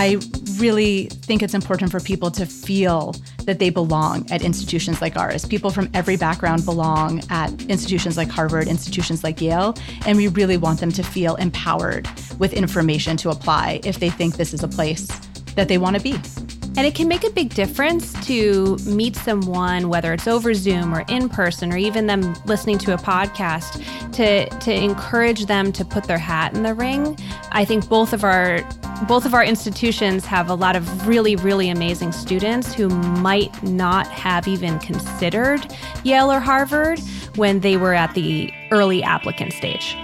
I really think it's important for people to feel that they belong at institutions like ours. People from every background belong at institutions like Harvard, institutions like Yale, and we really want them to feel empowered with information to apply if they think this is a place that they want to be. And it can make a big difference to meet someone, whether it's over Zoom or in person, or even them listening to a podcast, to to encourage them to put their hat in the ring. I think both of our both of our institutions have a lot of really, really amazing students who might not have even considered Yale or Harvard when they were at the early applicant stage.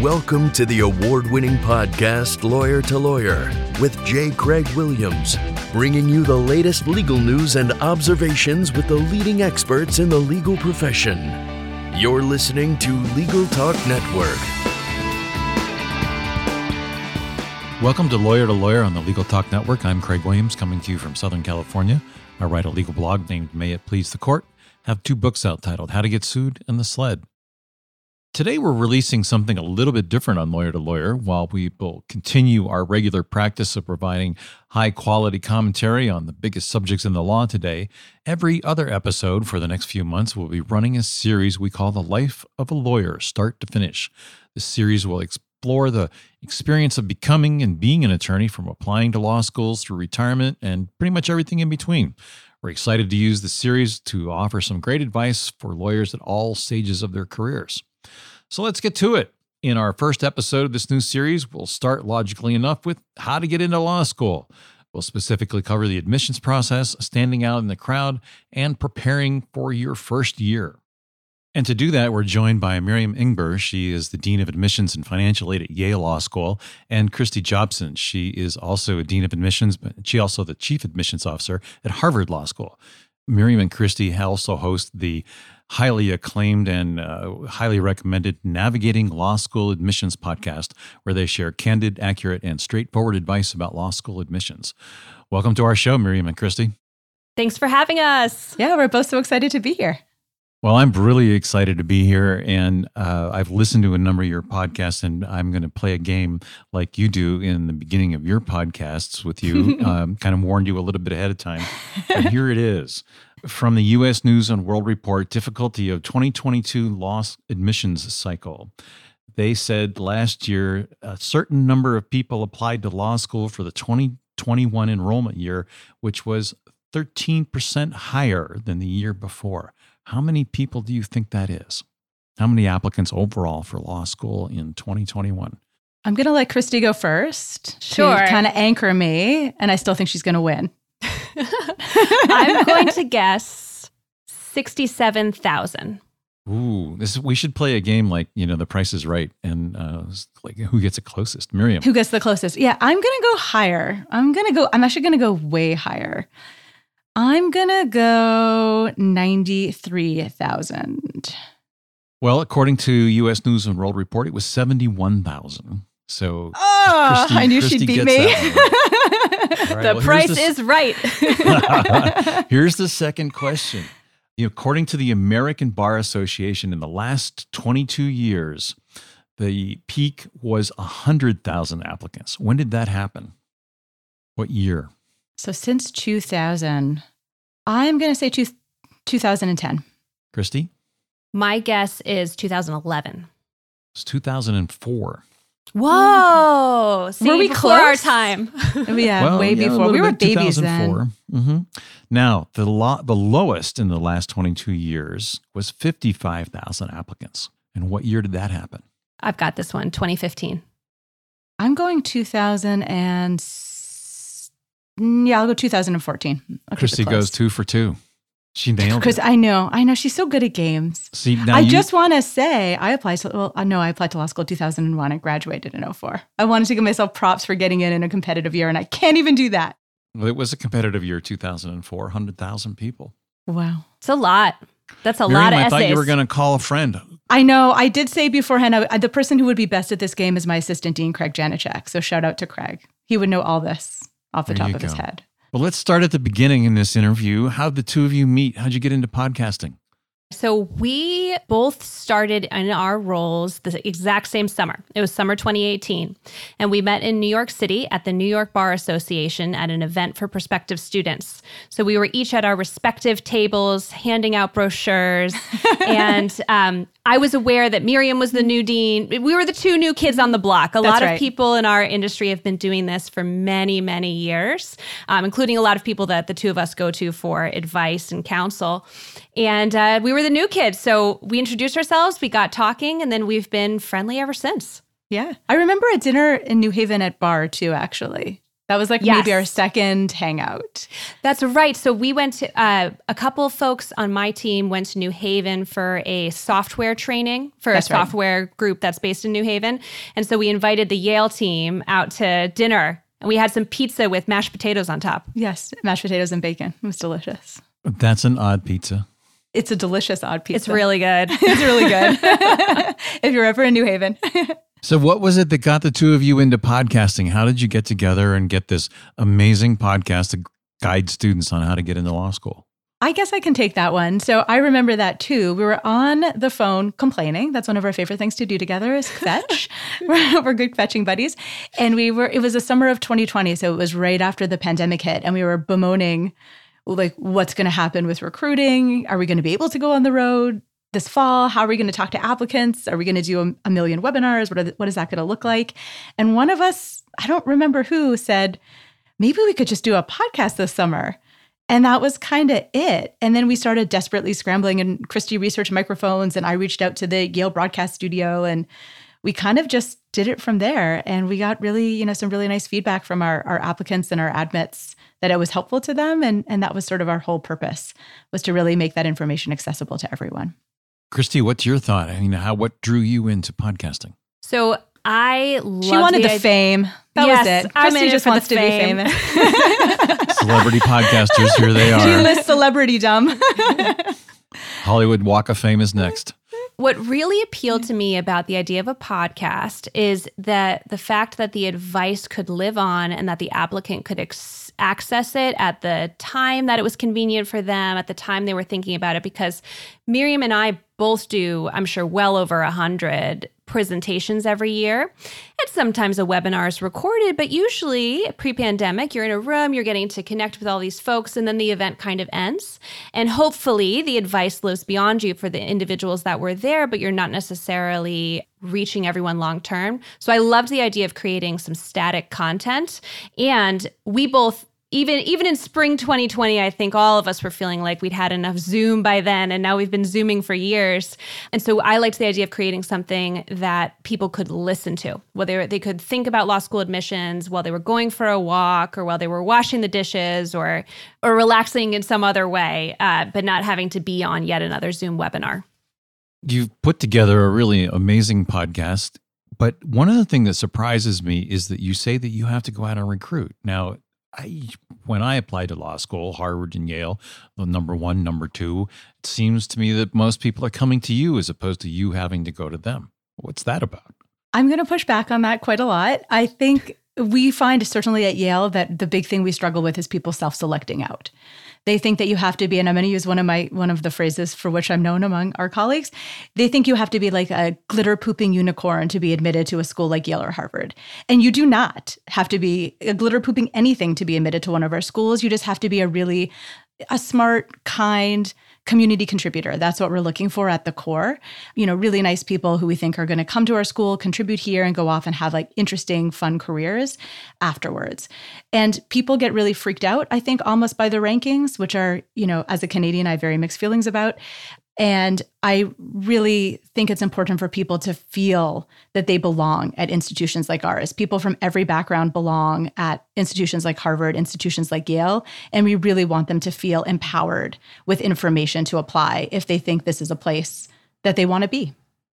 Welcome to the award winning podcast, Lawyer to Lawyer, with J. Craig Williams, bringing you the latest legal news and observations with the leading experts in the legal profession. You're listening to Legal Talk Network. Welcome to Lawyer to Lawyer on the Legal Talk Network. I'm Craig Williams, coming to you from Southern California. I write a legal blog named May It Please the Court. Have two books out titled How to Get Sued and The Sled. Today, we're releasing something a little bit different on Lawyer to Lawyer. While we will continue our regular practice of providing high quality commentary on the biggest subjects in the law today, every other episode for the next few months will be running a series we call The Life of a Lawyer, start to finish. This series will explore the experience of becoming and being an attorney from applying to law schools through retirement and pretty much everything in between. We're excited to use the series to offer some great advice for lawyers at all stages of their careers. So let's get to it. In our first episode of this new series, we'll start logically enough with how to get into law school. We'll specifically cover the admissions process, standing out in the crowd, and preparing for your first year. And to do that, we're joined by Miriam Ingber. She is the Dean of Admissions and Financial Aid at Yale Law School, and Kristi Jobson. She is also a Dean of Admissions, but she also the Chief Admissions Officer at Harvard Law School. Miriam and Kristi also host the highly acclaimed and uh, highly recommended Navigating Law School Admissions podcast, where they share candid, accurate, and straightforward advice about law school admissions. Welcome to our show, Miriam and Kristi. Thanks for having us. Yeah, we're both so excited to be here. Well, I'm really excited to be here, and uh, I've listened to a number of your podcasts, and I'm going to play a game like you do in the beginning of your podcasts with you. um, kind of warned you a little bit ahead of time, but here it is from the U.S. News and World Report: Difficulty of 2022 law admissions cycle. They said last year a certain number of people applied to law school for the 2021 enrollment year, which was 13% higher than the year before. How many people do you think that is? How many applicants overall for law school in 2021? I'm going to let Kristi go first. Sure. To kind of anchor me, and I still think she's going to win. I'm going to guess 67,000. Ooh, this we should play a game like you know, The Price is Right, and uh, like who gets it closest? Miriam. Who gets the closest? Yeah, I'm gonna go higher. I'm gonna go. I'm actually gonna go way higher. I'm gonna go ninety-three thousand. Well, according to U.S. News and World Report, it was seventy-one thousand. So, ah, oh, Kristi, I knew Kristi she'd beat me. that one. All right, the well, price the- is right. Here's the second question. According to the American Bar Association, in the last 22 years, the peak was 100,000 applicants. When did that happen? What year? So since 2000, I'm gonna say two, 2010. Kristi? My guess is 2011. It's 2004. Whoa. See, Were we before our time. Yeah, Well, way yeah, before we were bit, babies then. 2004. Mhm. Now, the, lo- the lowest in the last 22 years was 55,000 applicants. And what year did that happen? I've got this one, 2015. I'm going 2000 and s- yeah, I'll go 2014. I'll Kristi goes two for two. She nailed Because it. I know, I know she's so good at games. See, now I you, just want to say I applied to, well, no, I applied to law school 2001. I graduated in 04. I wanted to give myself props for getting in in a competitive year, and I can't even do that. Well, it was a competitive year, 2004, 100,000 people. Wow. It's a lot. That's a Miriam, lot of I essays. thought you were going to call a friend. I know. I did say beforehand, I, I- the person who would be best at this game is my assistant dean, Craig Janacek. So shout out to Craig. He would know all this off the There top of his head. Well, let's start at the beginning in this interview. How'd the two of you meet? How'd you get into podcasting? So we both started in our roles the exact same summer. It was summer 2018. And we met in New York City at the New York Bar Association at an event for prospective students. So we were each at our respective tables handing out brochures. and um, I was aware that Miriam was the new dean. We were the two new kids on the block. A That's lot right. of people in our industry have been doing this for many, many years, um, including a lot of people that the two of us go to for advice and counsel. And uh, we were the new kids. So we introduced ourselves, we got talking, and then we've been friendly ever since. Yeah. I remember a dinner in New Haven at Bar too, actually. That was like maybe our second hangout. That's right. So we went to uh, a couple of folks on my team went to New Haven for a software training for That's a right. software group that's based in New Haven, and so we invited the Yale team out to dinner, and we had some pizza with mashed potatoes on top. Yes, mashed potatoes and bacon. It was delicious. That's an odd pizza. It's a delicious odd pizza. It's really good. it's really good. if you're ever in New Haven. So, what was it that got the two of you into podcasting? How did you get together and get this amazing podcast to guide students on how to get into law school? I guess I can take that one. So I remember that too. We were on the phone complaining. That's one of our favorite things to do together is fetch. we're, we're good fetching buddies. And we were, it was the summer of 2020. So it was right after the pandemic hit. And we were bemoaning like what's going to happen with recruiting. Are we going to be able to go on the road this fall? How are we going to talk to applicants? Are we going to do a, a million webinars? What, the, what is that going to look like? And one of us, I don't remember who, said, maybe we could just do a podcast this summer. And that was kind of it. And then we started desperately scrambling, and Christy researched microphones, and I reached out to the Yale Broadcast Studio, and we kind of just did it from there. And we got really, you know, some really nice feedback from our, our applicants and our admits that it was helpful to them. And, and that was sort of our whole purpose was to really make that information accessible to everyone. Kristi, what's your thought? I mean, how what drew you into podcasting? So I love She wanted the, idea- fame. That Yes, was it. I'm Kristi it just wants to be famous. Celebrity podcasters, here they She are. lists celebrity dumb. Hollywood Walk of Fame is next. What really appealed to me about the idea of a podcast is that the fact that the advice could live on and that the applicant could ex- access it at the time that it was convenient for them, at the time they were thinking about it. Because Miriam and I both do, I'm sure, well over a hundred presentations every year. And sometimes a webinar is recorded, but usually pre pandemic, you're in a room, you're getting to connect with all these folks, and then the event kind of ends. And hopefully the advice lives beyond you for the individuals that were there, but you're not necessarily reaching everyone long term. So I loved the idea of creating some static content. And we both even even in spring 2020 i think all of us were feeling like we'd had enough zoom by then and now we've been zooming for years and so i liked the idea of creating something that people could listen to whether they could think about law school admissions while they were going for a walk or while they were washing the dishes or or relaxing in some other way uh, but not having to be on yet another zoom webinar You've put together a really amazing podcast, but one of the things that surprises me is that you say that you have to go out and recruit. Now, I, when I applied to law school, Harvard and Yale, the number one, number two, it seems to me that most people are coming to you as opposed to you having to go to them. What's that about? I'm going to push back on that quite a lot. I think we find, certainly at Yale, that the big thing we struggle with is people self selecting out. They think that you have to be, and I'm going to use one of my one of the phrases for which I'm known among our colleagues. They think you have to be like a glitter pooping unicorn to be admitted to a school like Yale or Harvard, and you do not have to be a glitter pooping anything to be admitted to one of our schools. You just have to be a really a smart, kind community contributor. That's what we're looking for at the core. You know, really nice people who we think are going to come to our school, contribute here, and go off and have like interesting, fun careers afterwards. And people get really freaked out, I think, almost by the rankings, which are, you know, as a Canadian, I have very mixed feelings about. And I really think it's important for people to feel that they belong at institutions like ours. People from every background belong at institutions like Harvard, institutions like Yale. And we really want them to feel empowered with information to apply if they think this is a place that they want to be.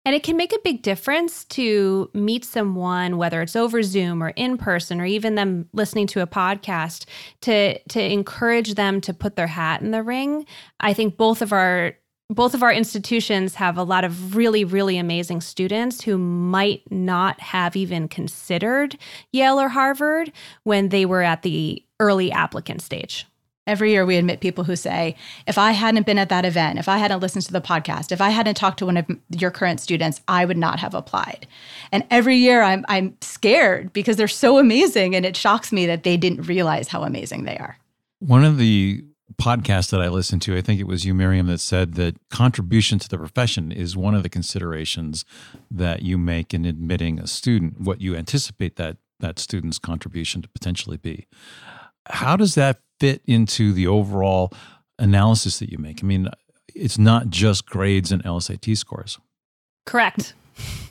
And it can make a big difference to meet someone, whether it's over Zoom or in person, or even them listening to a podcast, to to encourage them to put their hat in the ring. I think both of our both of our institutions have a lot of really, really amazing students who might not have even considered Yale or Harvard when they were at the early applicant stage. Every year, we admit people who say, if I hadn't been at that event, if I hadn't listened to the podcast, if I hadn't talked to one of your current students, I would not have applied. And every year, I'm, I'm scared because they're so amazing. And it shocks me that they didn't realize how amazing they are. One of the podcasts that I listened to, I think it was you, Miriam, that said that contribution to the profession is one of the considerations that you make in admitting a student, what you anticipate that that student's contribution to potentially be. How does that fit into the overall analysis that you make? I mean, it's not just grades and LSAT scores. Correct.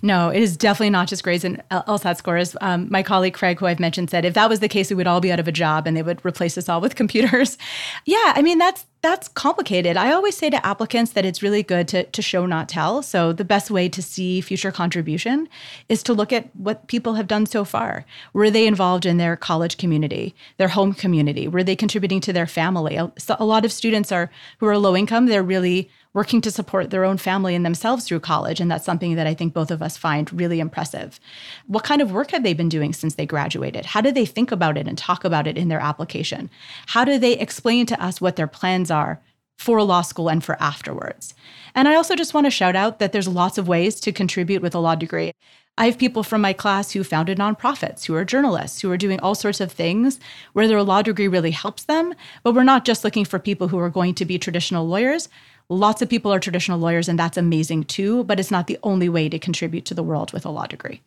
No, it is definitely not just grades and LSAT scores. Um, my colleague Craig, who I've mentioned, said if that was the case, we would all be out of a job and they would replace us all with computers. yeah, I mean that's that's complicated. I always say to applicants that it's really good to, to show, not tell. So the best way to see future contribution is to look at what people have done so far. Were they involved in their college community, their home community? Were they contributing to their family? A, a lot of students are who are low income. They're really working to support their own family and themselves through college. And that's something that I think both of us find really impressive. What kind of work have they been doing since they graduated? How do they think about it and talk about it in their application? How do they explain to us what their plans are for law school and for afterwards? And I also just want to shout out that there's lots of ways to contribute with a law degree. I have people from my class who founded nonprofits, who are journalists, who are doing all sorts of things where their law degree really helps them. But we're not just looking for people who are going to be traditional lawyers. Lots of people are traditional lawyers, and that's amazing too, but it's not the only way to contribute to the world with a law degree.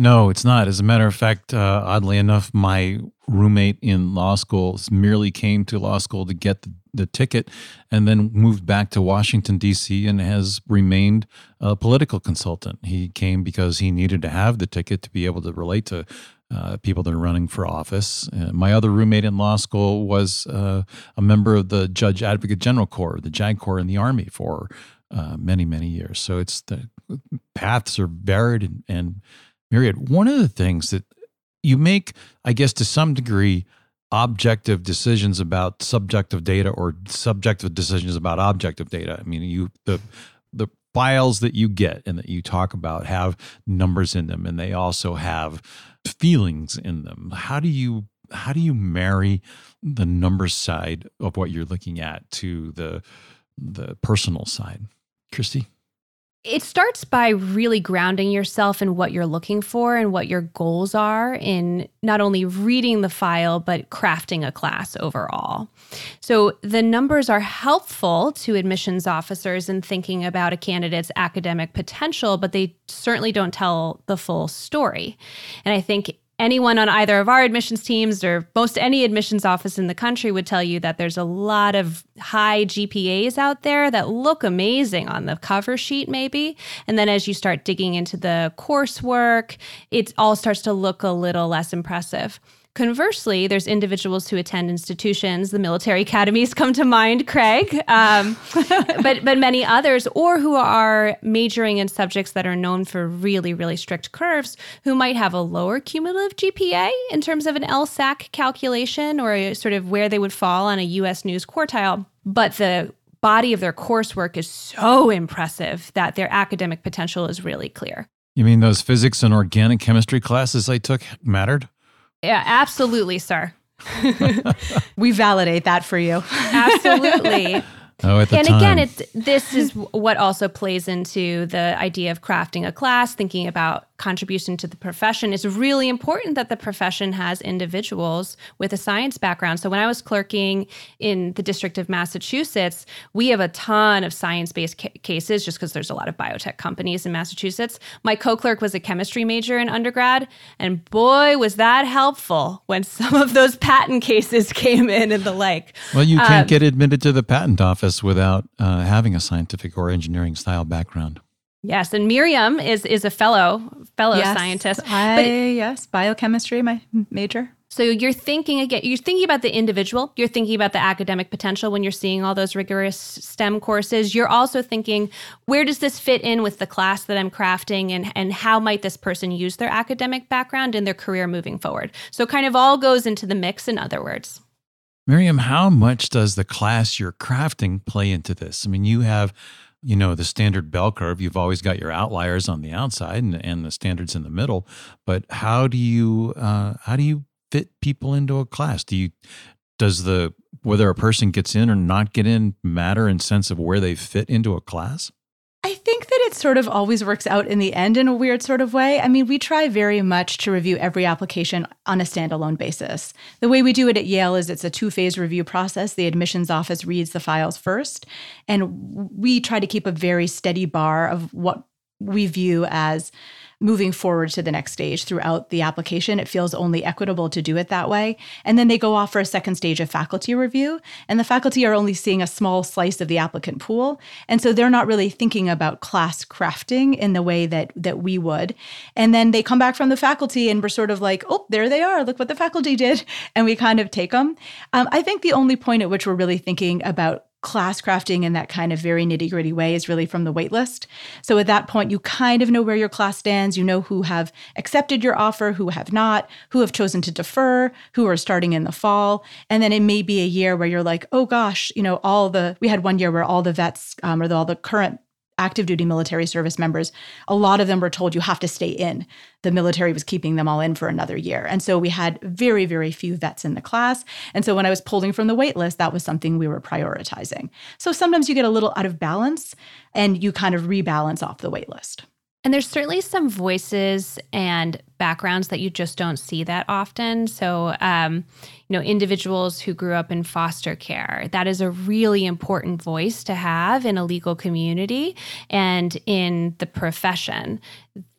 No, it's not. As a matter of fact, uh, oddly enough, my roommate in law school merely came to law school to get the, the ticket and then moved back to Washington, D.C., and has remained a political consultant. He came because he needed to have the ticket to be able to relate to uh, people that are running for office. Uh, my other roommate in law school was uh, a member of the Judge Advocate General Corps, the JAG Corps in the Army for uh, many, many years. So it's the paths are varied and, and myriad. One of the things that you make, I guess, to some degree, objective decisions about subjective data or subjective decisions about objective data. I mean, you the the files that you get and that you talk about have numbers in them and they also have feelings in them. How do you how do you marry the number side of what you're looking at to the the personal side? Kristi? It starts by really grounding yourself in what you're looking for and what your goals are in not only reading the file, but crafting a class overall. So the numbers are helpful to admissions officers in thinking about a candidate's academic potential, but they certainly don't tell the full story. And I think anyone on either of our admissions teams or most any admissions office in the country would tell you that there's a lot of high GPAs out there that look amazing on the cover sheet, maybe. And then as you start digging into the coursework, it all starts to look a little less impressive. Conversely, there's individuals who attend institutions, the military academies come to mind, Craig, um, but but many others, or who are majoring in subjects that are known for really really strict curves, who might have a lower cumulative GPA in terms of an LSAC calculation or a, sort of where they would fall on a U.S. News quartile, but the body of their coursework is so impressive that their academic potential is really clear. You mean those physics and organic chemistry classes I took mattered? Yeah, absolutely, sir. we validate that for you. Absolutely. Oh, at the and time. again, it's this is what also plays into the idea of crafting a class, thinking about contribution to the profession. It's really important that the profession has individuals with a science background. So when I was clerking in the District of Massachusetts, we have a ton of science-based ca- cases just because there's a lot of biotech companies in Massachusetts. My co-clerk was a chemistry major in undergrad, and boy, was that helpful when some of those patent cases came in and the like. Well, you can't um, get admitted to the patent office without uh, having a scientific or engineering style background. Yes, and Miriam is is a fellow fellow yes, scientist. I, but, yes, biochemistry, my major. So you're thinking again, you're thinking about the individual, you're thinking about the academic potential when you're seeing all those rigorous STEM courses. You're also thinking, where does this fit in with the class that I'm crafting and, and how might this person use their academic background in their career moving forward? So kind of all goes into the mix, in other words. Miriam, how much does the class you're crafting play into this? I mean, you have you know the standard bell curve you've always got your outliers on the outside and, and the standards in the middle but how do you uh, how do you fit people into a class do you does the whether a person gets in or not get in matter in sense of where they fit into a class? I think that it sort of always works out in the end in a weird sort of way. I mean, we try very much to review every application on a standalone basis. The way we do it at Yale is it's a two phase review process. The admissions office reads the files first, and we try to keep a very steady bar of what we view as moving forward to the next stage throughout the application. It feels only equitable to do it that way. And then they go off for a second stage of faculty review. And the faculty are only seeing a small slice of the applicant pool. And so they're not really thinking about class crafting in the way that, that we would. And then they come back from the faculty and we're sort of like, oh, there they are. Look what the faculty did. And we kind of take them. Um, I think the only point at which we're really thinking about class crafting in that kind of very nitty gritty way is really from the waitlist. So at that point, you kind of know where your class stands. You know who have accepted your offer, who have not, who have chosen to defer, who are starting in the fall. And then it may be a year where you're like, oh gosh, you know, all the, we had one year where all the vets um, or the, all the current active duty military service members, a lot of them were told you have to stay in. The military was keeping them all in for another year. And so we had very, very few vets in the class. And so when I was pulling from the wait list, that was something we were prioritizing. So sometimes you get a little out of balance and you kind of rebalance off the wait list. And there's certainly some voices and backgrounds that you just don't see that often. So, um, you know, individuals who grew up in foster care, that is a really important voice to have in a legal community and in the profession.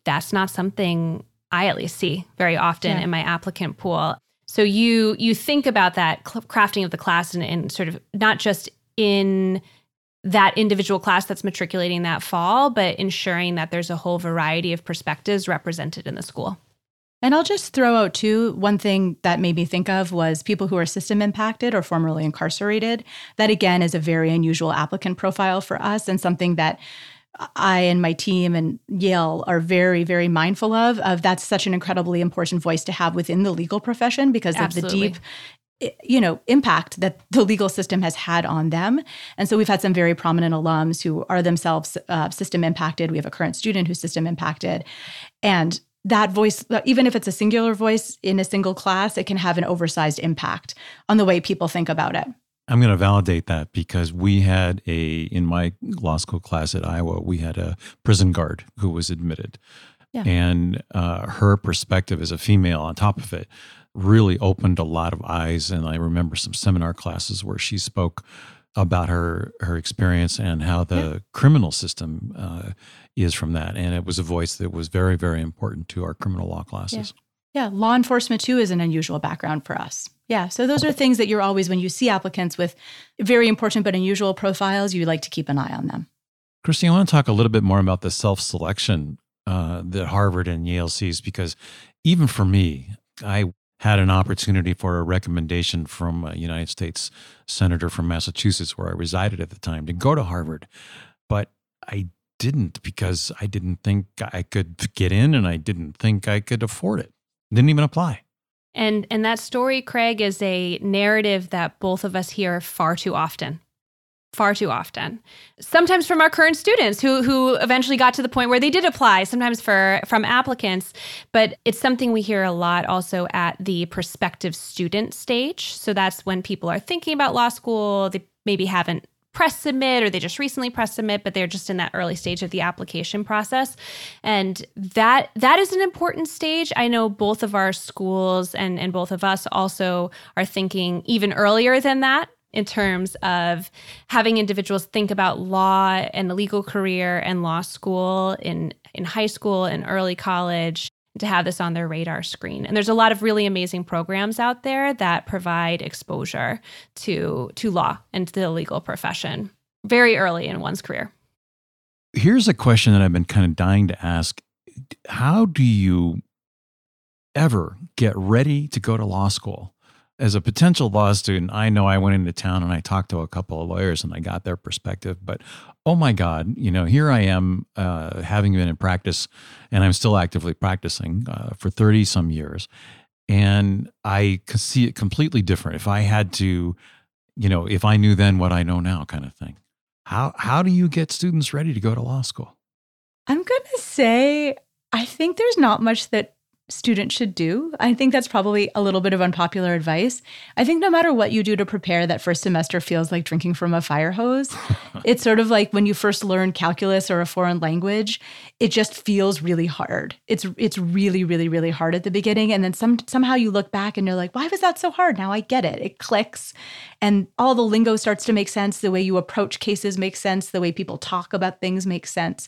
That's not something I at least see very often yeah. in my applicant pool. So you you think about that crafting of the class and, and sort of not just in that individual class that's matriculating that fall, but ensuring that there's a whole variety of perspectives represented in the school. And I'll just throw out too one thing that made me think of was people who are system impacted or formerly incarcerated. That again is a very unusual applicant profile for us and something that I and my team and Yale are very, very mindful of. Of that's such an incredibly important voice to have within the legal profession because Absolutely. of the deep you know impact that the legal system has had on them. And so we've had some very prominent alums who are themselves uh, system impacted. We have a current student who's system impacted. And that voice even if it's a singular voice in a single class it can have an oversized impact on the way people think about it. I'm going to validate that because we had a in my law school class at iowa we had a prison guard who was admitted. Yeah. and uh, her perspective as a female on top of it really opened a lot of eyes. And I remember some seminar classes where she spoke about her her experience and how the yeah. criminal system uh, is from that. And it was a voice that was very, very important to our criminal law classes. Yeah. yeah. law enforcement too is an unusual background for us. Yeah, so those are things that you're always when you see applicants with very important but unusual profiles, you like to keep an eye on them. Kristi, I want to talk a little bit more about the self selection uh, that Harvard and Yale sees because even for me, I had an opportunity for a recommendation from a United States senator from Massachusetts, where I resided at the time, to go to Harvard. But I didn't because I didn't think I could get in and I didn't think I could afford it. Didn't even apply. And and that story, Craig, is a narrative that both of us hear far too often far too often. Sometimes from our current students who who eventually got to the point where they did apply, sometimes for from applicants, but it's something we hear a lot also at the prospective student stage. So that's when people are thinking about law school, they maybe haven't press submit or they just recently press submit but they're just in that early stage of the application process and that that is an important stage i know both of our schools and and both of us also are thinking even earlier than that in terms of having individuals think about law and the legal career and law school in in high school and early college to have this on their radar screen. And there's a lot of really amazing programs out there that provide exposure to to law and to the legal profession very early in one's career. Here's a question that I've been kind of dying to ask. How do you ever get ready to go to law school? As a potential law student, I know I went into town and I talked to a couple of lawyers and I got their perspective. But oh my God, you know, here I am uh, having been in practice and I'm still actively practicing uh, for 30 some years. And I see it completely different. If I had to, you know, if I knew then what I know now, kind of thing. How, how do you get students ready to go to law school? I'm to say, I think there's not much that students should do. I think that's probably a little bit of unpopular advice. I think no matter what you do to prepare, that first semester feels like drinking from a fire hose. it's sort of like when you first learn calculus or a foreign language, it just feels really hard. It's it's really really really hard at the beginning and then some somehow you look back and you're like, "Why was that so hard?" Now I get it. It clicks and all the lingo starts to make sense, the way you approach cases makes sense, the way people talk about things makes sense.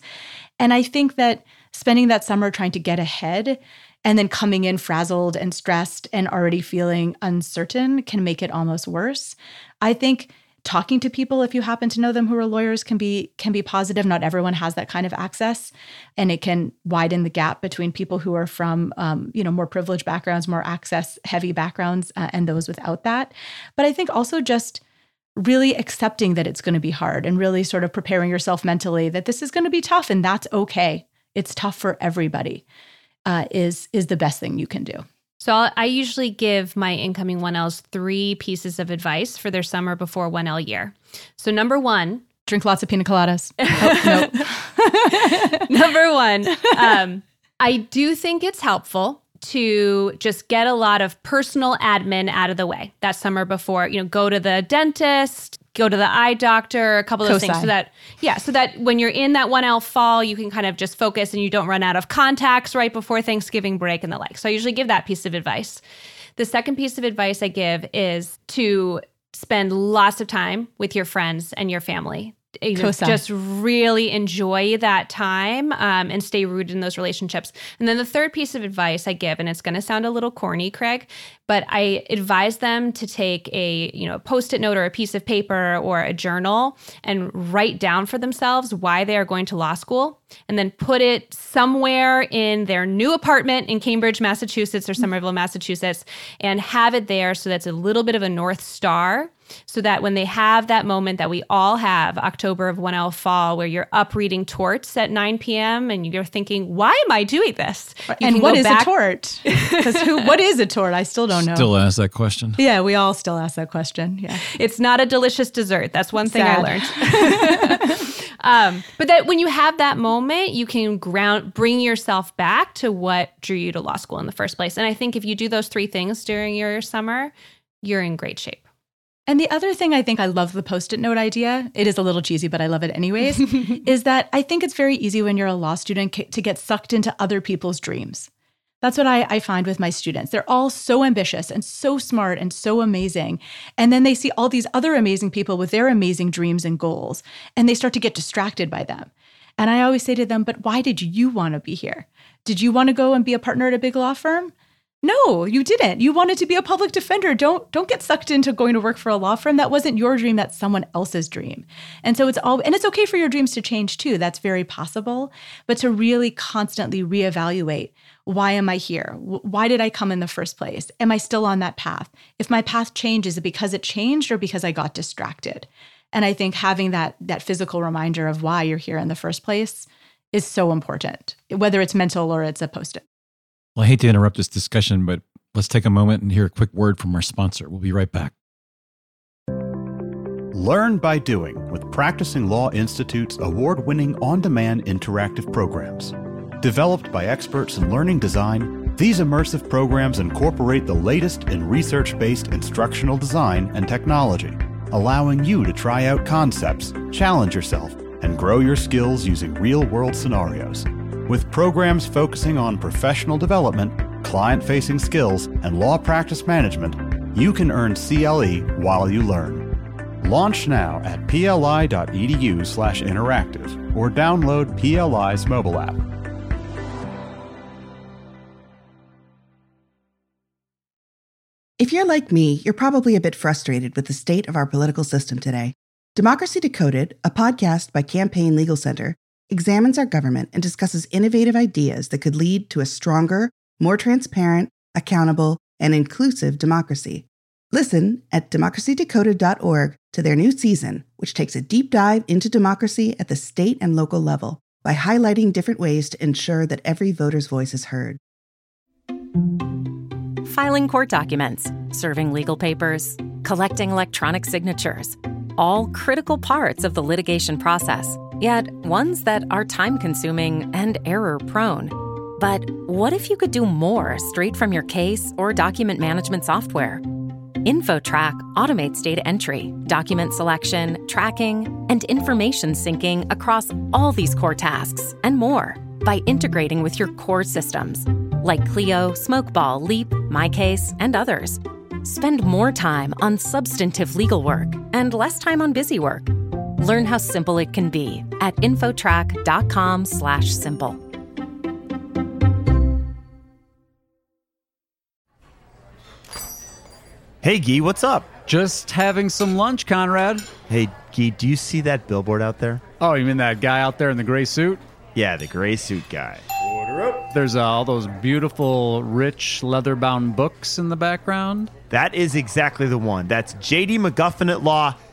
And I think that spending that summer trying to get ahead and then coming in frazzled and stressed and already feeling uncertain can make it almost worse. I think talking to people if you happen to know them who are lawyers can be can be positive. Not everyone has that kind of access and it can widen the gap between people who are from um, you know more privileged backgrounds more access heavy backgrounds uh, and those without that. But i think also just really accepting that it's going to be hard and really sort of preparing yourself mentally that this is going to be tough and that's okay. It's tough for everybody uh, is is the best thing you can do. So I'll, i usually give my incoming 1Ls three pieces of advice for their summer before 1L year. So number one, drink lots of pina coladas. oh, number one, um, I do think it's helpful to just get a lot of personal admin out of the way that summer before, you know, go to the dentist, go to the eye doctor, a couple of things so that yeah, so that when you're in that 1L fall, you can kind of just focus and you don't run out of contacts right before Thanksgiving break and the like. So I usually give that piece of advice. The second piece of advice I give is to spend lots of time with your friends and your family just really enjoy that time um, and stay rooted in those relationships. And then the third piece of advice I give, and it's going to sound a little corny, Craig, but I advise them to take a you know post-it note or a piece of paper or a journal and write down for themselves why they are going to law school, and then put it somewhere in their new apartment in Cambridge, Massachusetts, or Somerville, Massachusetts, and have it there so that's a little bit of a north star so that when they have that moment that we all have, October of 1L fall, where you're up reading torts at 9 p.m. and you're thinking, why am I doing this? You and what is back- a tort? Because who? What is a tort? I still don't know. Still ask that question. Yeah, we all still ask that question. Yeah, it's not a delicious dessert. That's one thing Sad. I learned. um, but that when you have that moment, you can ground, bring yourself back to what drew you to law school in the first place. And I think if you do those three things during your summer, you're in great shape. And the other thing I think I love the post it note idea, it is a little cheesy, but I love it anyways, is that I think it's very easy when you're a law student to get sucked into other people's dreams. That's what I, I, find with my students. They're all so ambitious and so smart and so amazing. And then they see all these other amazing people with their amazing dreams and goals, and they start to get distracted by them. And I always say to them, but why did you want to be here? Did you want to go and be a partner at a big law firm? No, you didn't. You wanted to be a public defender. Don't don't get sucked into going to work for a law firm. That wasn't your dream, that's someone else's dream. And so it's all and it's okay for your dreams to change too. That's very possible, but to really constantly reevaluate, why am I here? Why did I come in the first place? Am I still on that path? If my path changes, is it because it changed or because I got distracted? And I think having that that physical reminder of why you're here in the first place is so important, whether it's mental or it's a post-it. Well, I hate to interrupt this discussion, but let's take a moment and hear a quick word from our sponsor. We'll be right back. Learn by doing with Practicing Law Institute's award winning on demand interactive programs. Developed by experts in learning design, these immersive programs incorporate the latest in research based instructional design and technology, allowing you to try out concepts, challenge yourself, and grow your skills using real world scenarios. With programs focusing on professional development, client facing skills, and law practice management, you can earn CLE while you learn. Launch now at pli.edu/interactive or download PLI's mobile app. If you're like me, you're probably a bit frustrated with the state of our political system today. Democracy Decoded, a podcast by Campaign Legal Center, examines our government and discusses innovative ideas that could lead to a stronger, more transparent, accountable, and inclusive democracy. Listen at democracydecoded.org to their new season, which takes a deep dive into democracy at the state and local level by highlighting different ways to ensure that every voter's voice is heard. Filing court documents, serving legal papers, collecting electronic signatures, all critical parts of the litigation process yet ones that are time consuming and error prone. But what if you could do more straight from your case or document management software? InfoTrack automates data entry, document selection, tracking, and information syncing across all these core tasks and more by integrating with your core systems like Clio, Smokeball, Leap, MyCase, and others. Spend more time on substantive legal work and less time on busy work. Learn how simple it can be at infotrack.com slash simple. Hey, Gee, what's up? Just having some lunch, Conrad. Hey, Gee, do you see that billboard out there? Oh, you mean that guy out there in the gray suit? Yeah, the gray suit guy. Order up. There's uh, all those beautiful, rich, leather bound books in the background. That is exactly the one. That's JD McGuffin at Law.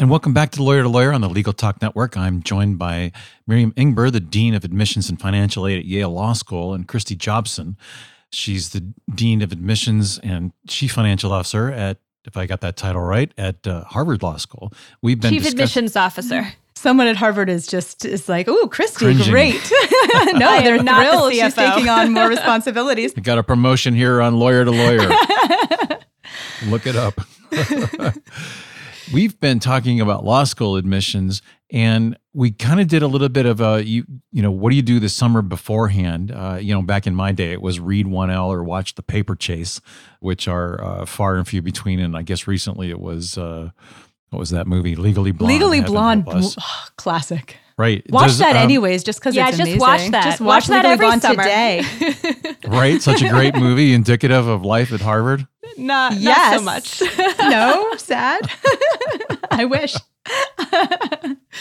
And welcome back to Lawyer to Lawyer on the Legal Talk Network. I'm joined by Miriam Ingber, the Dean of Admissions and Financial Aid at Yale Law School, and Kristi Jobson. She's the Dean of Admissions and Chief Financial Officer at if I got that title right, at uh, Harvard Law School. We've been chief discuss- admissions officer. Someone at Harvard is just is like, oh, Kristi, Cringing. great. no, they're not thrilled. The She's taking on more responsibilities. I got a promotion here on lawyer to lawyer. Look it up. We've been talking about law school admissions, and we kind of did a little bit of a you you know what do you do the summer beforehand? Uh, you know, back in my day, it was read one L or watch the paper chase, which are uh, far and few between. And I guess recently it was uh, what was that movie? Legally Blonde. Legally Blonde, oh, classic. Right. Watch Does, that um, anyways, just because yeah, it's just amazing. watch that. Just watch, watch that every summer. today. right. Such a great movie, indicative of life at Harvard. Not, yes. not so much. no, sad. I wish.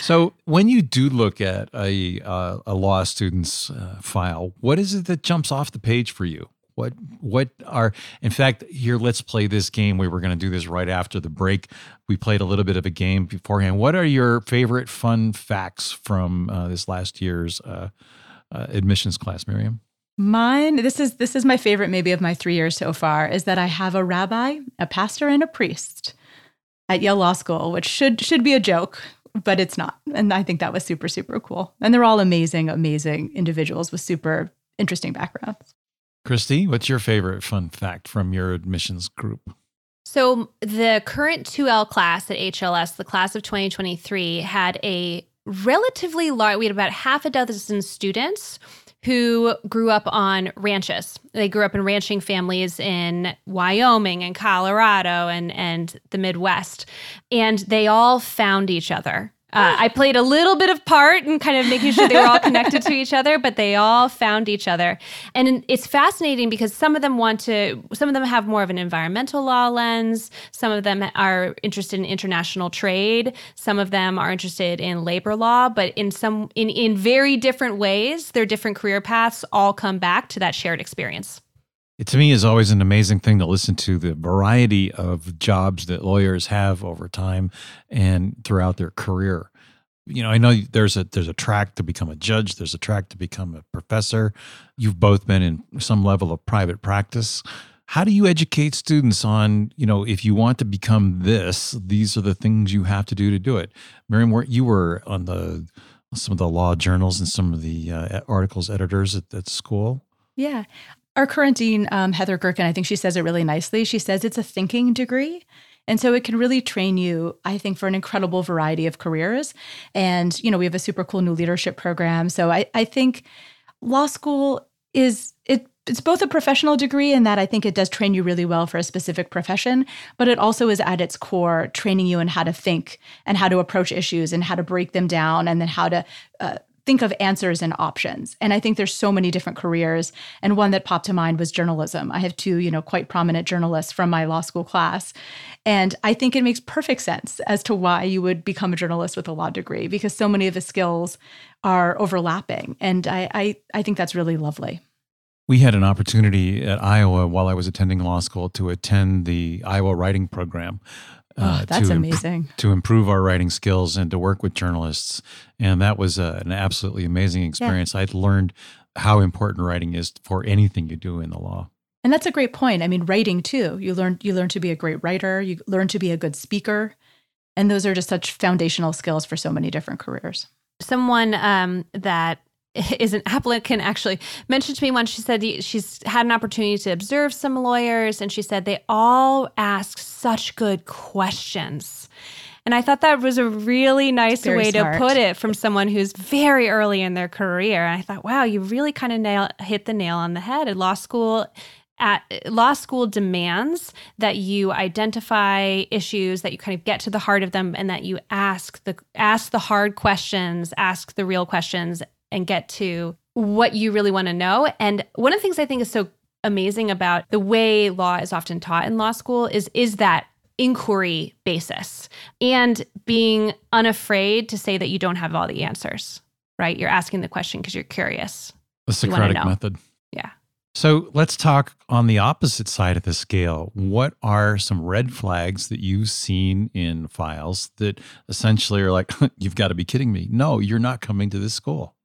so, when you do look at a uh, a law student's uh, file, what is it that jumps off the page for you? What what are in fact here? Let's play this game. We were going to do this right after the break. We played a little bit of a game beforehand. What are your favorite fun facts from uh, this last year's uh, uh, admissions class, Miriam? Mine, this is this is my favorite maybe of my three years so far, is that I have a rabbi, a pastor, and a priest at Yale Law School, which should should be a joke, but it's not. And I think that was super, super cool. And they're all amazing, amazing individuals with super interesting backgrounds. Kristi, what's your favorite fun fact from your admissions group? So, the current 2L class at HLS, the class of 2023, had a relatively large, we had about half a dozen students who grew up on ranches. They grew up in ranching families in Wyoming and Colorado and, and the Midwest. And they all found each other uh, I played a little bit of part in kind of making sure they were all connected to each other, but they all found each other. And it's fascinating because some of them want to, some of them have more of an environmental law lens. Some of them are interested in international trade. Some of them are interested in labor law, but in some, in, in very different ways, their different career paths all come back to that shared experience. It to me is always an amazing thing to listen to the variety of jobs that lawyers have over time and throughout their career. You know, I know there's a there's a track to become a judge, there's a track to become a professor. You've both been in some level of private practice. How do you educate students on, you know, if you want to become this, these are the things you have to do to do it? Miriam, you were on the some of the law journals and some of the uh, articles editors at, at school. Yeah. Our current dean, um, Heather Gerken, I think she says it really nicely. She says it's a thinking degree. And so it can really train you, I think, for an incredible variety of careers. And, you know, we have a super cool new leadership program. So I, I think law school is it it's both a professional degree in that I think it does train you really well for a specific profession, but it also is at its core training you in how to think and how to approach issues and how to break them down and then how to uh, think of answers and options. And I think there's so many different careers. And one that popped to mind was journalism. I have two, you know, quite prominent journalists from my law school class. And I think it makes perfect sense as to why you would become a journalist with a law degree because so many of the skills are overlapping. And I I, I think that's really lovely. We had an opportunity at Iowa while I was attending law school to attend the Iowa writing program. Oh, that's to imp- amazing. to improve our writing skills and to work with journalists. And that was uh, an absolutely amazing experience. I'd learned how important writing is for anything you do in the law. And that's a great point. I mean, writing too. You learn you learn to be a great writer, you learn to be a good speaker. And those are just such foundational skills for so many different careers. Someone um, that is an applicant actually mentioned to me once. She said she's had an opportunity to observe some lawyers and she said they all ask such good questions. And i thought that was a really nice Very way smart. to put it from someone who's very early in their career. And i thought wow you really kind of nail hit the nail on the head. At law school at law school demands that you identify issues that you kind of get to the heart of them and that you ask the ask the hard questions ask the real questions and get to what you really want to know and one of the things i think is so amazing about the way law is often taught in law school is is that inquiry basis and being unafraid to say that you don't have all the answers right you're asking the question because you're curious The Socratic method. yeah So let's talk on the opposite side of the scale. What are some red flags that you've seen in files that essentially are like, you've got to be kidding me? No, you're not coming to this school.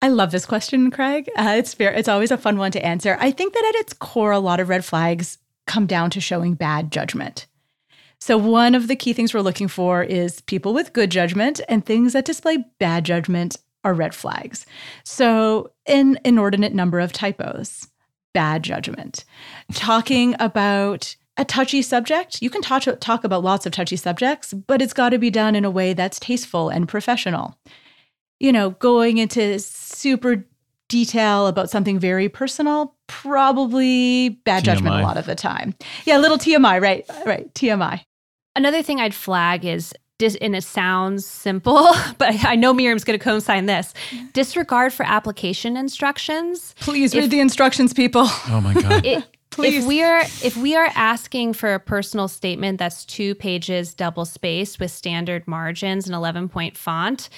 I love this question, Craig. Uh, it's fair. It's always a fun one to answer. I think that at its core, a lot of red flags come down to showing bad judgment. So one of the key things we're looking for is people with good judgment, and things that display bad judgment are red flags. So an inordinate number of typos, bad judgment. Talking about a touchy subject, you can talk, talk about lots of touchy subjects, but it's got to be done in a way that's tasteful and professional you know, going into super detail about something very personal, probably bad judgment a lot of the time. Yeah, a little TMI, right? Right, TMI. Another thing I'd flag is, dis- and it sounds simple, but I know Miriam's going to co-sign this: disregard for application instructions. Please If- read the instructions, people. Oh my God. It, Please. If we are if we are asking for a personal statement that's two pages double spaced with standard margins and 11 point font,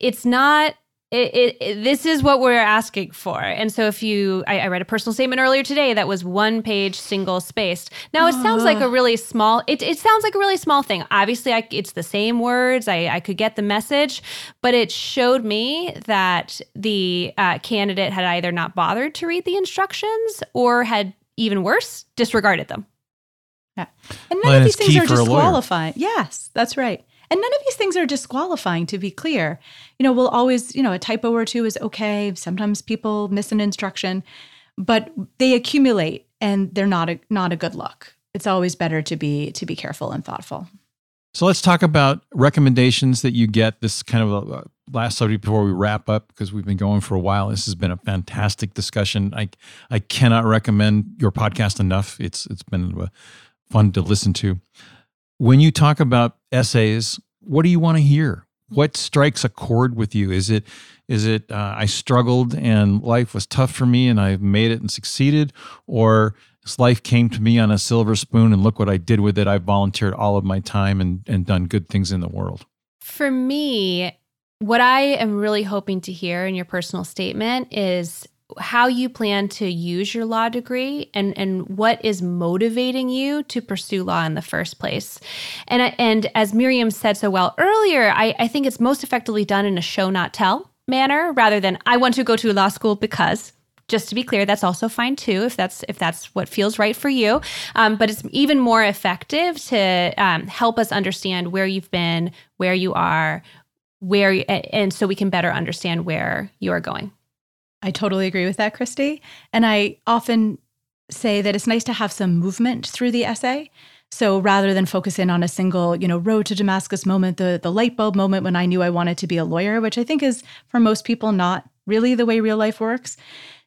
it's not. It, it, it- this is what we're asking for. And so if you, I, I read a personal statement earlier today that was one page single spaced. Now it sounds like a really small, it, it sounds like a really small thing. Obviously I, it's the same words. I, I could get the message, but it showed me that the uh, candidate had either not bothered to read the instructions or had even worse, disregarded them. Yeah. And none Well, of and these things are for a disqualifying. Yes, that's right. And none of these things are disqualifying, to be clear. You know, we'll always, you know, a typo or two is okay. Sometimes people miss an instruction, but they accumulate and they're not a not a good look. It's always better to be to be careful and thoughtful. So let's talk about recommendations that you get. This kind of a last subject before we wrap up because we've been going for a while. This has been a fantastic discussion. I I cannot recommend your podcast enough. It's it's been fun to listen to. When you talk about essays, what do you want to hear? What strikes a chord with you? Is it is it uh, I struggled and life was tough for me and I've made it and succeeded, or life came to me on a silver spoon and look what I did with it. I volunteered all of my time and and done good things in the world. For me, what I am really hoping to hear in your personal statement is how you plan to use your law degree and and what is motivating you to pursue law in the first place. And and as Miriam said so well earlier, I, I think it's most effectively done in a show not tell manner rather than I want to go to law school because just to be clear that's also fine too if that's if that's what feels right for you um, but it's even more effective to um, help us understand where you've been where you are where and so we can better understand where you're going I totally agree with that, Kristi. And I often say that it's nice to have some movement through the essay. So rather than focus in on a single, you know, road to Damascus moment, the the light bulb moment when I knew I wanted to be a lawyer, which I think is for most people not really the way real life works.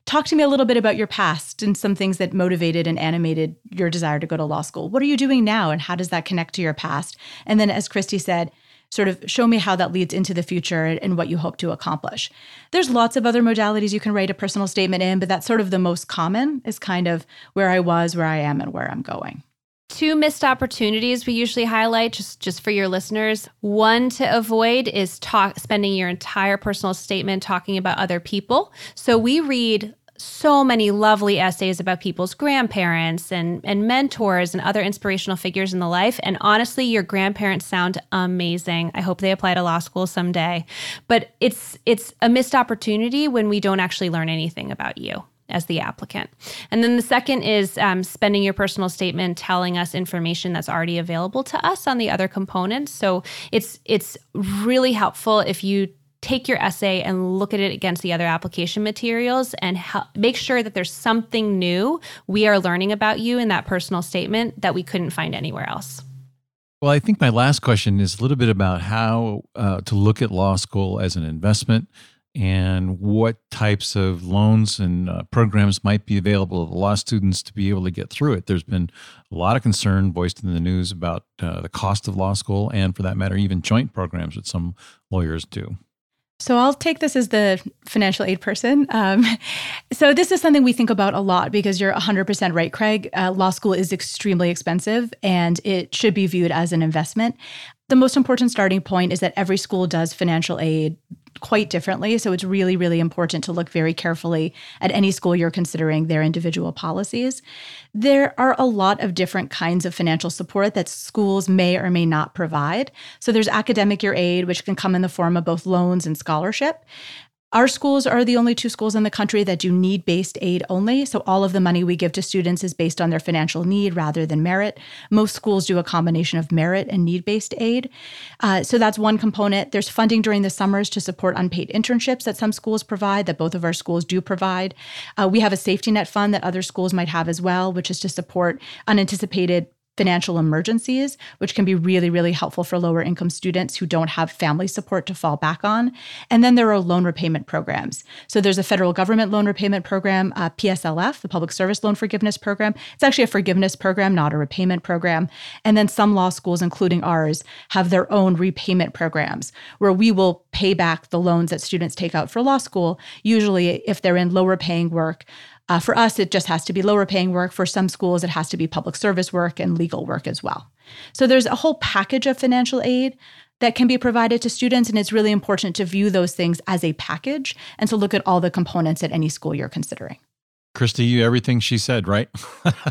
Talk to me a little bit about your past and some things that motivated and animated your desire to go to law school. What are you doing now and how does that connect to your past? And then as Kristi said, sort of show me how that leads into the future and what you hope to accomplish. There's lots of other modalities you can write a personal statement in, but that's sort of the most common is kind of where I was, where I am, and where I'm going. two missed opportunities we usually highlight just just for your listeners one to avoid is talk spending your entire personal statement talking about other people so we read so many lovely essays about people's grandparents and, and mentors and other inspirational figures in the life. And honestly, your grandparents sound amazing. I hope they apply to law school someday. But it's it's a missed opportunity when we don't actually learn anything about you as the applicant. And then the second is um, spending your personal statement telling us information that's already available to us on the other components. So it's it's really helpful if you take your essay and look at it against the other application materials and help, make sure that there's something new we are learning about you in that personal statement that we couldn't find anywhere else. Well, I think my last question is a little bit about how uh, to look at law school as an investment and what types of loans and uh, programs might be available to law students to be able to get through it. There's been a lot of concern voiced in the news about uh, the cost of law school, and for that matter, even joint programs that some lawyers do. So I'll take this as the financial aid person. Um, so this is something we think about a lot because you're 100% right, Craig. Uh, law school is extremely expensive and it should be viewed as an investment. The most important starting point is that every school does financial aid quite differently. So it's really, really important to look very carefully at any school you're considering their individual policies. There are a lot of different kinds of financial support that schools may or may not provide. So there's academic year aid, which can come in the form of both loans and scholarship. Our schools are the only two schools in the country that do need based aid only. So all of the money we give to students is based on their financial need rather than merit. Most schools do a combination of merit and need based aid. Uh, so that's one component. There's funding during the summers to support unpaid internships that some schools provide, that both of our schools do provide. Uh, we have a safety net fund that other schools might have as well, which is to support unanticipated financial emergencies, which can be really, really helpful for lower income students who don't have family support to fall back on. And then there are loan repayment programs. So there's a federal government loan repayment program, uh, PSLF, the Public Service Loan Forgiveness Program. It's actually a forgiveness program, not a repayment program. And then some law schools, including ours, have their own repayment programs where we will pay back the loans that students take out for law school, usually if they're in lower paying work uh, for us, it just has to be lower paying work. For some schools, it has to be public service work and legal work as well. So there's a whole package of financial aid that can be provided to students, and it's really important to view those things as a package and to look at all the components at any school you're considering. Kristi, you everything she said, right?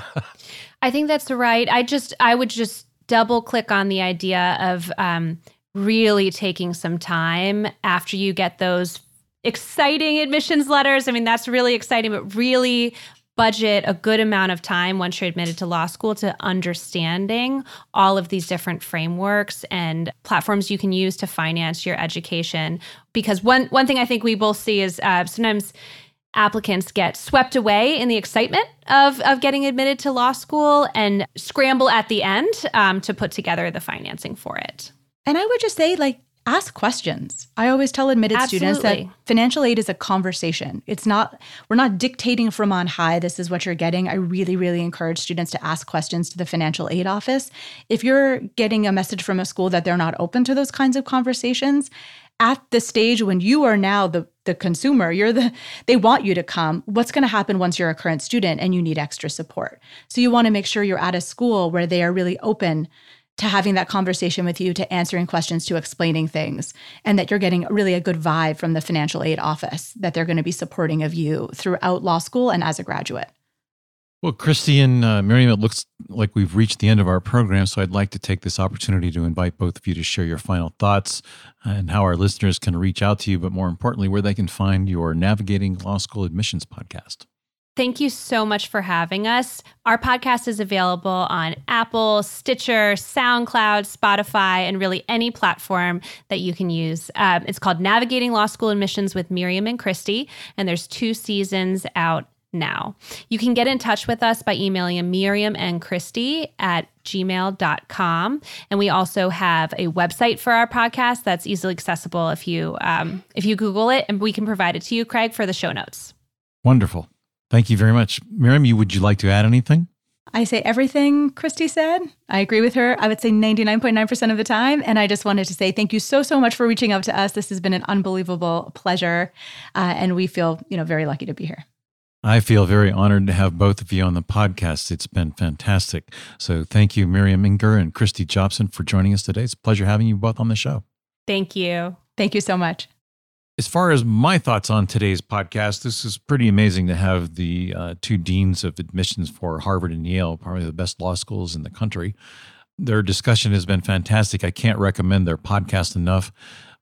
I think that's right. I just I would just double click on the idea of um, really taking some time after you get those exciting admissions letters. I mean, that's really exciting, but really budget a good amount of time once you're admitted to law school to understanding all of these different frameworks and platforms you can use to finance your education. Because one one thing I think we both see is uh, sometimes applicants get swept away in the excitement of, of getting admitted to law school and scramble at the end um, to put together the financing for it. And I would just say, like, ask questions. I always tell admitted Absolutely. students that financial aid is a conversation. It's not, we're not dictating from on high, this is what you're getting. I really, really encourage students to ask questions to the financial aid office. If you're getting a message from a school that they're not open to those kinds of conversations, at the stage when you are now the the consumer you're the they want you to come what's going to happen once you're a current student and you need extra support so you want to make sure you're at a school where they are really open to having that conversation with you, to answering questions, to explaining things, and that you're getting really a good vibe from the financial aid office that they're going to be supporting of you throughout law school and as a graduate. Well, Kristi and uh, Miriam, it looks like we've reached the end of our program. So I'd like to take this opportunity to invite both of you to share your final thoughts and how our listeners can reach out to you, but more importantly, where they can find your Navigating Law School Admissions podcast. Thank you so much for having us. Our podcast is available on Apple, Stitcher, SoundCloud, Spotify, and really any platform that you can use. Um, it's called Navigating Law School Admissions with Miriam and Kristi, and there's two seasons out now. You can get in touch with us by emailing Miriam and Kristi at gmail.com. And we also have a website for our podcast that's easily accessible if you um, if you Google it, and we can provide it to you, Craig, for the show notes. Wonderful. Thank you very much. Miriam, you would you like to add anything? I say everything Kristi said. I agree with her. I would say 99.9% of the time. And I just wanted to say thank you so, so much for reaching out to us. This has been an unbelievable pleasure. Uh, and we feel, you know, very lucky to be here. I feel very honored to have both of you on the podcast. It's been fantastic. So thank you, Miriam Ingber and Kristi Jobson, for joining us today. It's a pleasure having you both on the show. Thank you. Thank you so much. As far as my thoughts on today's podcast, this is pretty amazing to have the uh, two deans of admissions for Harvard and Yale, probably the best law schools in the country. Their discussion has been fantastic. I can't recommend their podcast enough.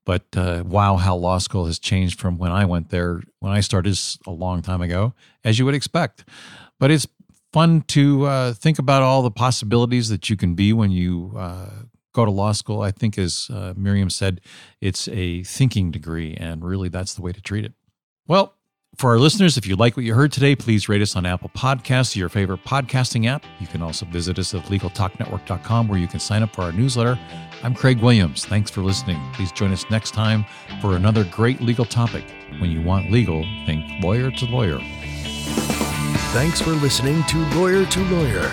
But uh, wow, how law school has changed from when I went there. When I started a long time ago, as you would expect. But it's fun to uh, think about all the possibilities that you can be when you uh, go to law school. I think, as uh, Miriam said, it's a thinking degree, and really that's the way to treat it. Well, for our listeners, if you like what you heard today, please rate us on Apple Podcasts, your favorite podcasting app. You can also visit us at LegalTalkNetwork.com where you can sign up for our newsletter. I'm Craig Williams. Thanks for listening. Please join us next time for another great legal topic. When you want legal, think lawyer to lawyer. Thanks for listening to Lawyer to Lawyer,